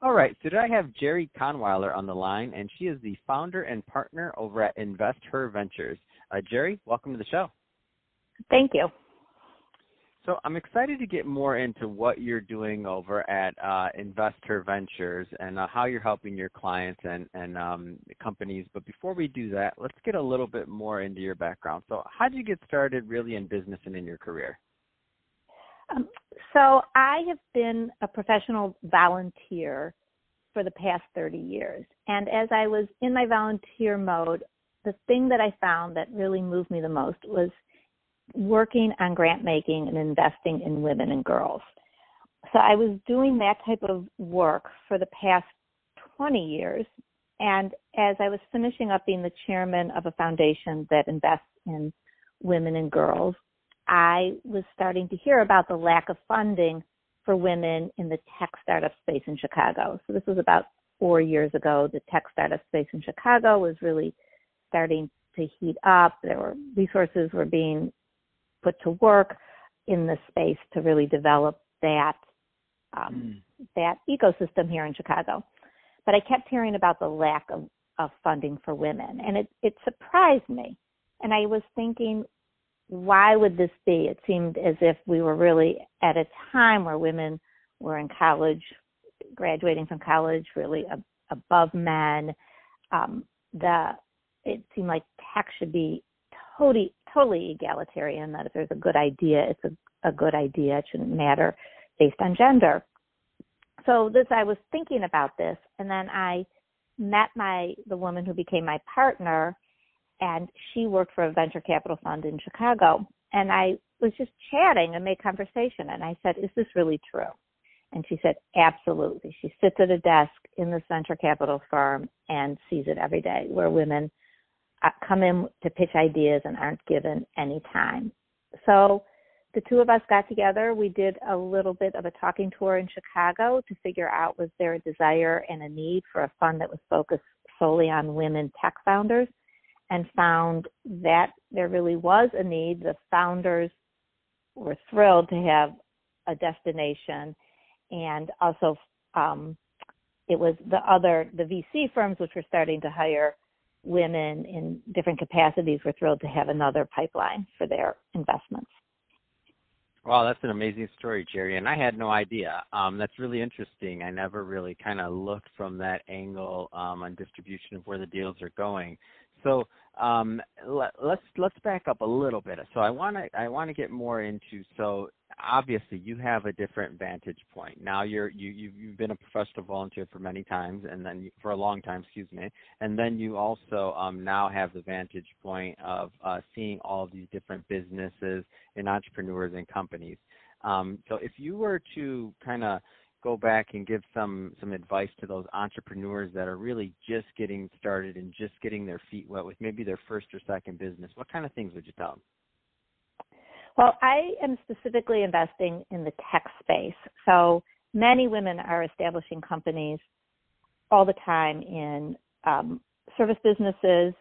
All right, so today I have Jerry Kahnweiler on the line, and she is the founder and partner over at Invest Her Ventures. Uh, Jerry, welcome to the show. Thank you. So I'm excited to get more into what you're doing over at uh, Invest Her Ventures and uh, how you're helping your clients and, and um, companies. But before we do that, let's get a little bit more into your background. So how did you get started really in business and in your career? Um, so I have been a professional volunteer for the past 30 years. And as I was in my volunteer mode, the thing that I found that really moved me the most was – working on grant making and investing in women and girls. So I was doing that type of work for the past 20 years. And as I was finishing up being the chairman of a foundation that invests in women and girls, I was starting to hear about the lack of funding for women in the tech startup space in Chicago. So this was about four years ago. The tech startup space in Chicago was really starting to heat up. There were resources were being put to work in the space to really develop that um, mm. that ecosystem here in Chicago. But I kept hearing about the lack of, of funding for women, and it it surprised me. And I was thinking, why would this be? It seemed as if we were really at a time where women were in college, graduating from college, really ab- above men. Um, the it seemed like tech should be totally totally egalitarian that if there's a good idea it's a, a good idea it shouldn't matter based on gender so this i was thinking about this and then i met my the woman who became my partner and she worked for a venture capital fund in chicago and i was just chatting and made conversation and i said is this really true and she said absolutely she sits at a desk in this venture capital firm and sees it every day where women uh, come in to pitch ideas and aren't given any time. So the two of us got together. We did a little bit of a talking tour in Chicago to figure out was there a desire and a need for a fund that was focused solely on women tech founders and found that there really was a need. The founders were thrilled to have a destination and also um, it was the other the VC firms which were starting to hire women in different capacities were thrilled to have another pipeline for their investments. Wow, that's an amazing story, Jerry. And I had no idea. Um, that's really interesting. I never really kind of looked from that angle um, on distribution of where the deals are going. So um, let, let's let's back up a little bit. So I want to I want to get more into so obviously you have a different vantage point. Now you're you you've been a professional volunteer for many times, and then you, for a long time, excuse me, and then you also um, now have the vantage point of uh, seeing all of these different businesses and entrepreneurs and companies. Um, so if you were to kind of go back and give some some advice to those entrepreneurs that are really just getting started and just getting their feet wet with maybe their first or second business, what kind of things would you tell them? Well, I am specifically investing in the tech space. So many women are establishing companies all the time in um, service businesses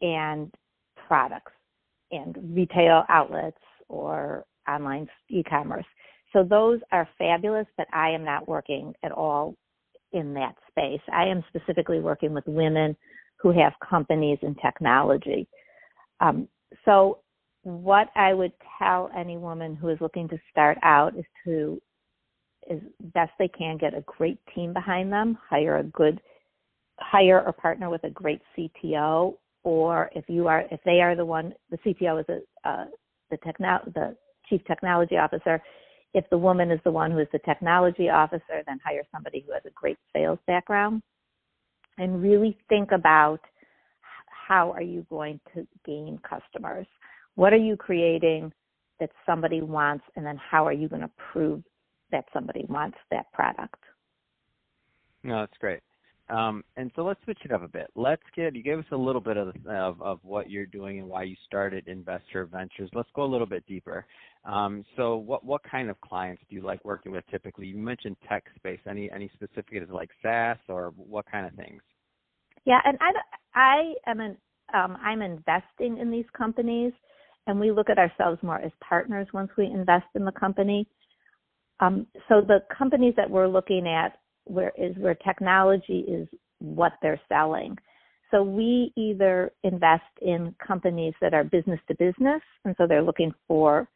and products and retail outlets or online e-commerce. So those are fabulous, but I am not working at all in that space. I am specifically working with women who have companies in technology. Um, so what I would tell any woman who is looking to start out is to, as best they can, get a great team behind them, hire a good, hire or partner with a great CTO, or if you are, if they are the one, the CTO is a, uh, the techno, the chief technology officer. If the woman is the one who is the technology officer, then hire somebody who has a great sales background, and really think about how are you going to gain customers what are you creating that somebody wants, and then how are you going to prove that somebody wants that product? No, that's great. Um, and so let's switch it up a bit. Let's get you gave us a little bit of, of, of what you're doing and why you started Invest Her Ventures. Let's go a little bit deeper. Um, so what what kind of clients do you like working with typically? You mentioned tech space. Any any specific is like SaaS or what kind of things? Yeah, and I I am an um, I'm investing in these companies, and we look at ourselves more as partners once we invest in the company. Um, so the companies that we're looking at where is where technology is what they're selling. So we either invest in companies that are business to business, and so they're looking for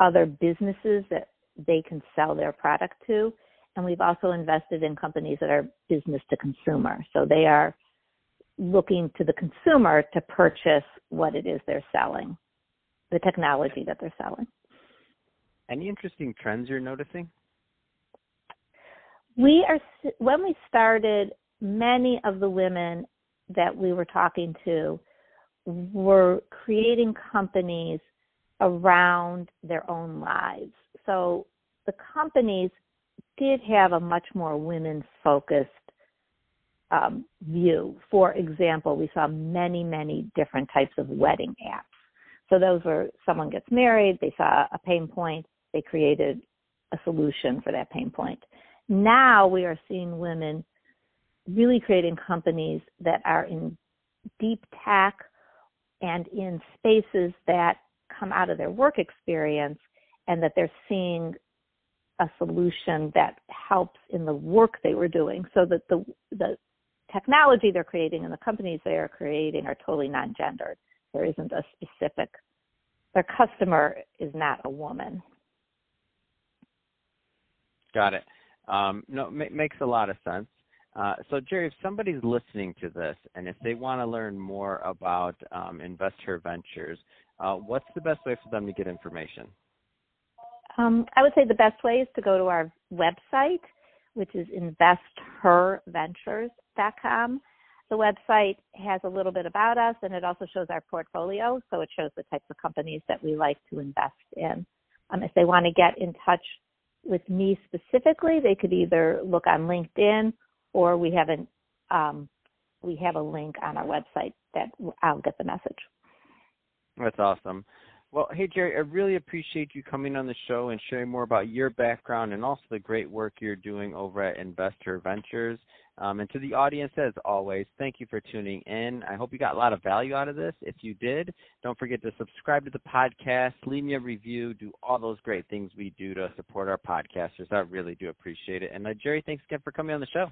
other businesses that they can sell their product to. And we've also invested in companies that are business to consumer. So they are looking to the consumer to purchase what it is they're selling, the technology that they're selling. Any interesting trends you're noticing? We are when we started many of the women that we were talking to were creating companies around their own lives. So the companies did have a much more women focused um, view. For example we saw many many different types of wedding apps. So those were someone gets married they saw a pain point they created a solution for that pain point now we are seeing women really creating companies that are in deep tech and in spaces that come out of their work experience and that they're seeing a solution that helps in the work they were doing. So that the the technology they're creating and the companies they are creating are totally non-gendered. There isn't a specific their customer is not a woman. Got it um, no, ma- makes a lot of sense. Uh, so, Jerry, if somebody's listening to this and if they want to learn more about um, Invest Her Ventures, uh, what's the best way for them to get information? Um, I would say the best way is to go to our website, which is investherventures.com. The website has a little bit about us and it also shows our portfolio, so it shows the types of companies that we like to invest in. Um, if they want to get in touch with me specifically, they could either look on LinkedIn or we have an um, we have a link on our website that I'll get the message. That's awesome. Well, hey Jerry, I really appreciate you coming on the show and sharing more about your background and also the great work you're doing over at Invest Her Ventures. Um, and to the audience, as always, thank you for tuning in. I hope you got a lot of value out of this. If you did, don't forget to subscribe to the podcast, leave me a review, do all those great things we do to support our podcasters. I really do appreciate it. And uh, Jerry, thanks again for coming on the show.